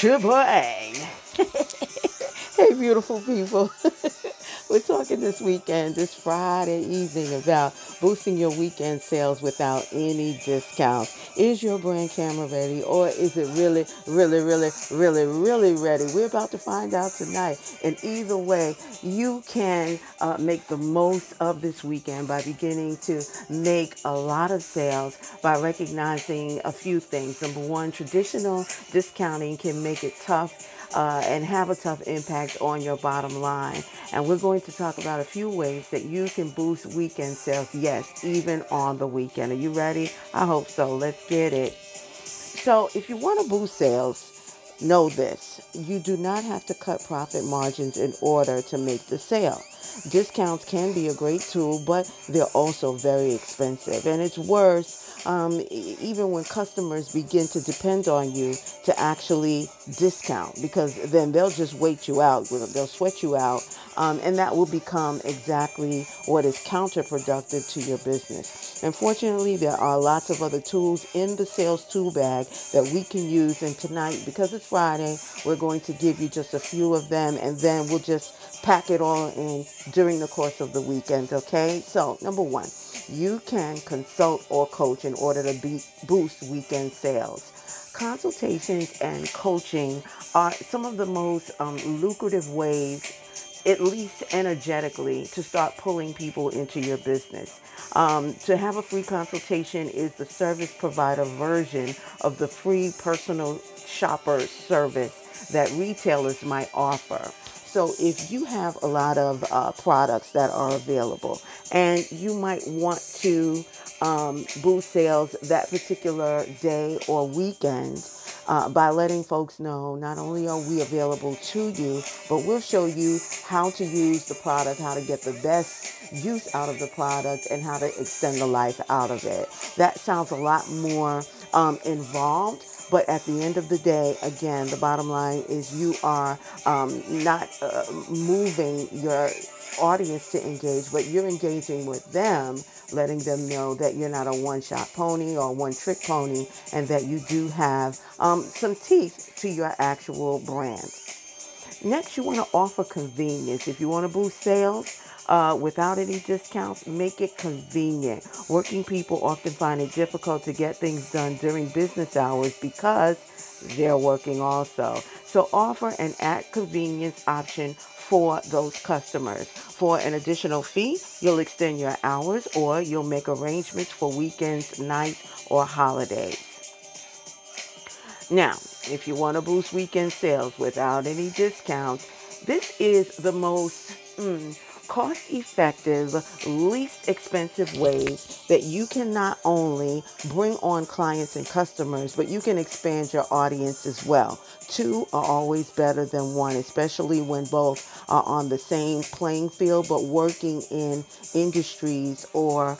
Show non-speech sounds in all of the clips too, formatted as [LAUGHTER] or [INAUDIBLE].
shebang. hey, beautiful people. [LAUGHS] We're talking this weekend, this Friday evening, about boosting your weekend sales without any discounts. Is your brand camera ready, or is it really, really, really, really, really ready? We're about to find out tonight. And either way, you can uh, make the most of this weekend by beginning to make a lot of sales by recognizing a few things. Number one, traditional discounting can make it tough uh, and have a tough impact on your bottom line. And we're going to talk about a few ways that you can boost weekend sales, yes, even on the weekend. Are you ready? I hope so. Let's get it. So, if you want to boost sales, know this you do not have to cut profit margins in order to make the sale. Discounts can be a great tool, but they're also very expensive. And it's worse um, even when customers begin to depend on you to actually discount because then they'll just wait you out, they'll sweat you out, um, and that will become exactly what is counterproductive to your business. Unfortunately, there are lots of other tools in the sales tool bag that we can use, and tonight, because it's Friday, we're going to give you just a few of them, and then we'll just pack it all in during the course of the weekend, okay? So, number one, you can consult or coach in order to be, boost weekend sales. Consultations and coaching are some of the most um, lucrative ways at least energetically, to start pulling people into your business. Um, to have a free consultation is the service provider version of the free personal shopper service that retailers might offer. So if you have a lot of uh, products that are available and you might want to um, boost sales that particular day or weekend, uh, by letting folks know not only are we available to you, but we'll show you how to use the product, how to get the best use out of the product, and how to extend the life out of it. That sounds a lot more um, involved but at the end of the day, again, the bottom line is you are um, not uh, moving your audience to engage, but you're engaging with them, letting them know that you're not a one shot pony or one trick pony and that you do have um, some teeth to your actual brand. Next, you want to offer convenience. If you want to boost sales, uh, without any discounts, make it convenient. Working people often find it difficult to get things done during business hours because they're working also. So offer an at convenience option for those customers. For an additional fee, you'll extend your hours or you'll make arrangements for weekends, nights, or holidays. Now, if you want to boost weekend sales without any discounts, this is the most mm, cost effective, least expensive ways that you can not only bring on clients and customers, but you can expand your audience as well. Two are always better than one, especially when both are on the same playing field but working in industries or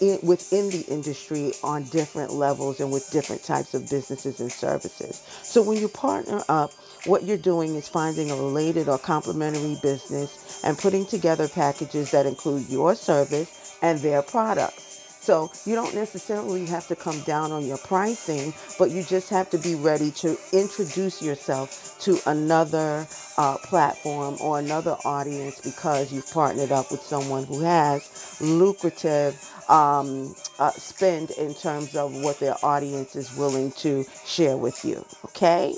in, within the industry on different levels and with different types of businesses and services. So when you partner up, what you're doing is finding a related or complementary business and putting together packages that include your service and their products. So you don't necessarily have to come down on your pricing, but you just have to be ready to introduce yourself to another uh, platform or another audience because you've partnered up with someone who has lucrative um, uh, spend in terms of what their audience is willing to share with you. Okay?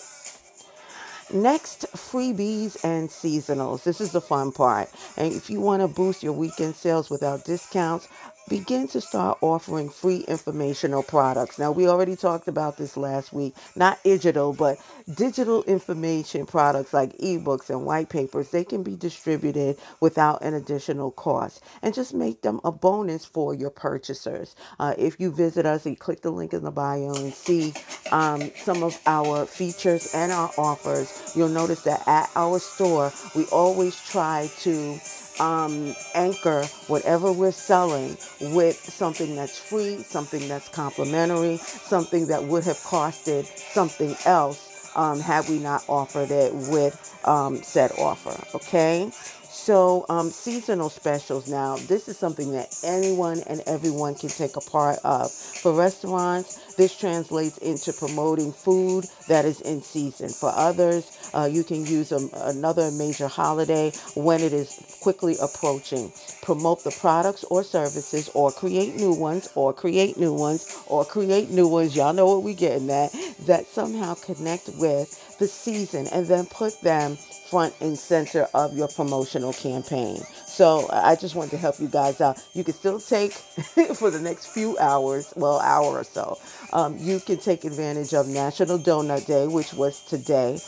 Next, freebies and seasonals. This is the fun part. And if you want to boost your weekend sales without discounts, begin to start offering free informational products. Now, we already talked about this last week, not digital, but digital information products like ebooks and white papers. They can be distributed without an additional cost and just make them a bonus for your purchasers. Uh, if you visit us and click the link in the bio and see um, some of our features and our offers, you'll notice that at our store, we always try to um, anchor whatever we're selling with something that's free, something that's complimentary, something that would have costed something else um, had we not offered it with um, said offer. Okay. So, um, seasonal specials now, this is something that anyone and everyone can take a part of. For restaurants, This translates into promoting food that is in season. For others, uh, you can use a, another major holiday when it is quickly approaching. Promote the products or services, or create new ones, or create new ones, or create new ones. Y'all know what we're getting at. That somehow connect with the season and then put them front and center of your promotional campaign. So I just wanted to help you guys out. You can still take [LAUGHS] for the next few hours, well, hour or so. Um, you can take advantage of National Donut Day, which was today.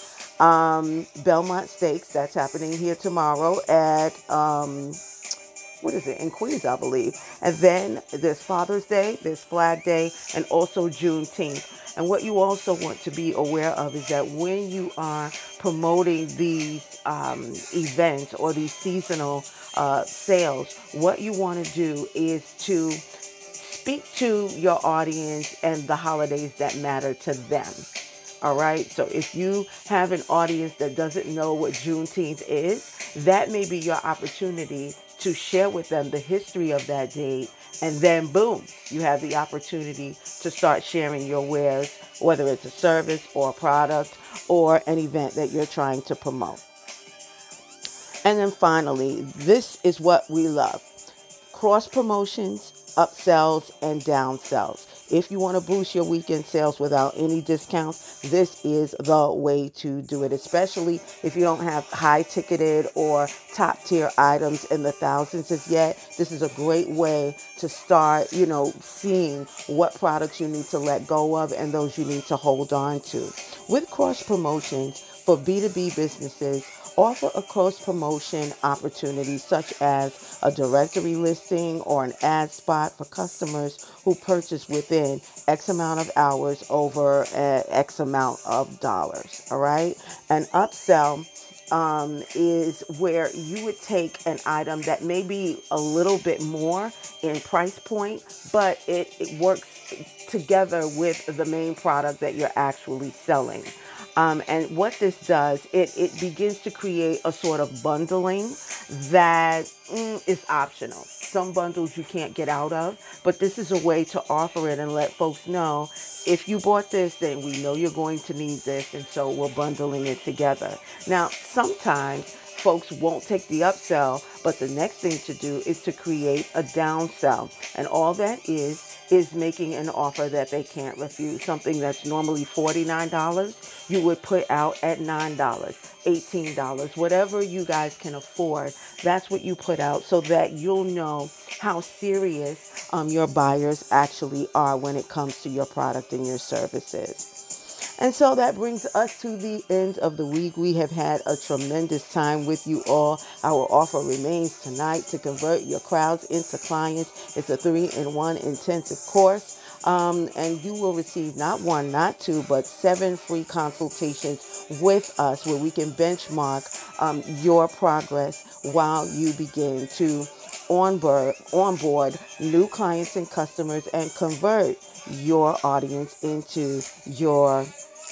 Um, Belmont Stakes, that's happening here tomorrow at um, what is it in Queens, I believe. And then there's Father's Day, there's Flag Day, and also Juneteenth. And what you also want to be aware of is that when you are promoting these um, events or these seasonal uh, sales, what you want to do is to speak to your audience and the holidays that matter to them. All right. So if you have an audience that doesn't know what Juneteenth is, that may be your opportunity to share with them the history of that date. And then, boom, you have the opportunity to start sharing your wares, whether it's a service or a product or an event that you're trying to promote. And then finally, this is what we love cross promotions, upsells, and downsells. If you want to boost your weekend sales without any discounts, this is the way to do it, especially if you don't have high ticketed or top tier items in the thousands as yet. This is a great way to start, you know, seeing what products you need to let go of and those you need to hold on to. With cross promotions for B2B businesses, offer a cross promotion opportunity such as a directory listing or an ad spot for customers who purchase within X amount of hours over uh, X amount of dollars. All right. An upsell um, is where you would take an item that may be a little bit more in price point, but it, it works together with the main product that you're actually selling. Um, and what this does, it, it begins to create a sort of bundling that mm, is optional. Some bundles you can't get out of, but this is a way to offer it and let folks know if you bought this, then we know you're going to need this, and so we're bundling it together. Now, sometimes folks won't take the upsell, but the next thing to do is to create a downsell. And all that is is making an offer that they can't refuse. Something that's normally $49, you would put out at $9, $18, whatever you guys can afford. That's what you put out so that you'll know how serious um, your buyers actually are when it comes to your product and your services. And so that brings us to the end of the week. We have had a tremendous time with you all. Our offer remains tonight to convert your crowds into clients. It's a three in one intensive course. Um, and you will receive not one, not two, but seven free consultations with us where we can benchmark um, your progress while you begin to onboard, onboard new clients and customers and convert your audience into your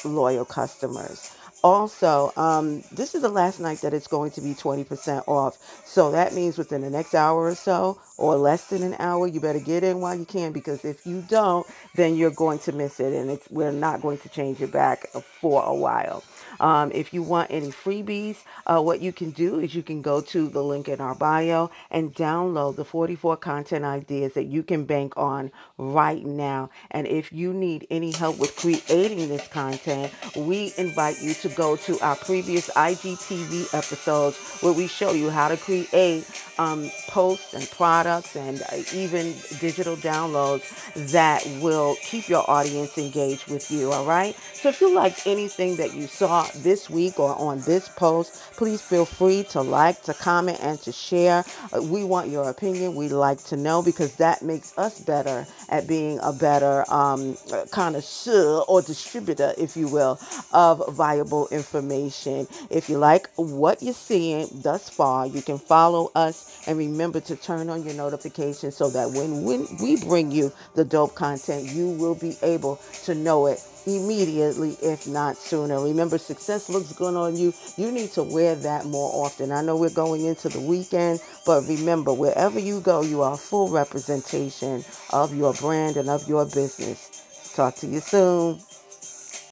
loyal customers. Also, um, this is the last night that it's going to be 20% off. So that means within the next hour or so, or less than an hour, you better get in while you can because if you don't, then you're going to miss it and we're not going to change it back for a while. Um, if you want any freebies, uh, what you can do is you can go to the link in our bio and download the 44 content ideas that you can bank on right now. And if you need any help with creating this content, we invite you to go to our previous IGTV episodes where we show you how to create um, posts and products and uh, even digital downloads that will keep your audience engaged with you. All right. So if you liked anything that you saw this week or on this post, please feel free to like, to comment, and to share. Uh, we want your opinion. We like to know because that makes us better at being a better um, connoisseur or distributor, if you will, of viable information. If you like what you're seeing thus far, you can follow us and remember to turn on your notifications so that when, when we bring you the dope content, you will be able to know it immediately, if not sooner. Remember, success looks good on you. You need to wear that more often. I know we're going into the weekend, but remember, wherever you go, you are a full representation of your brand and of your business. Talk to you soon.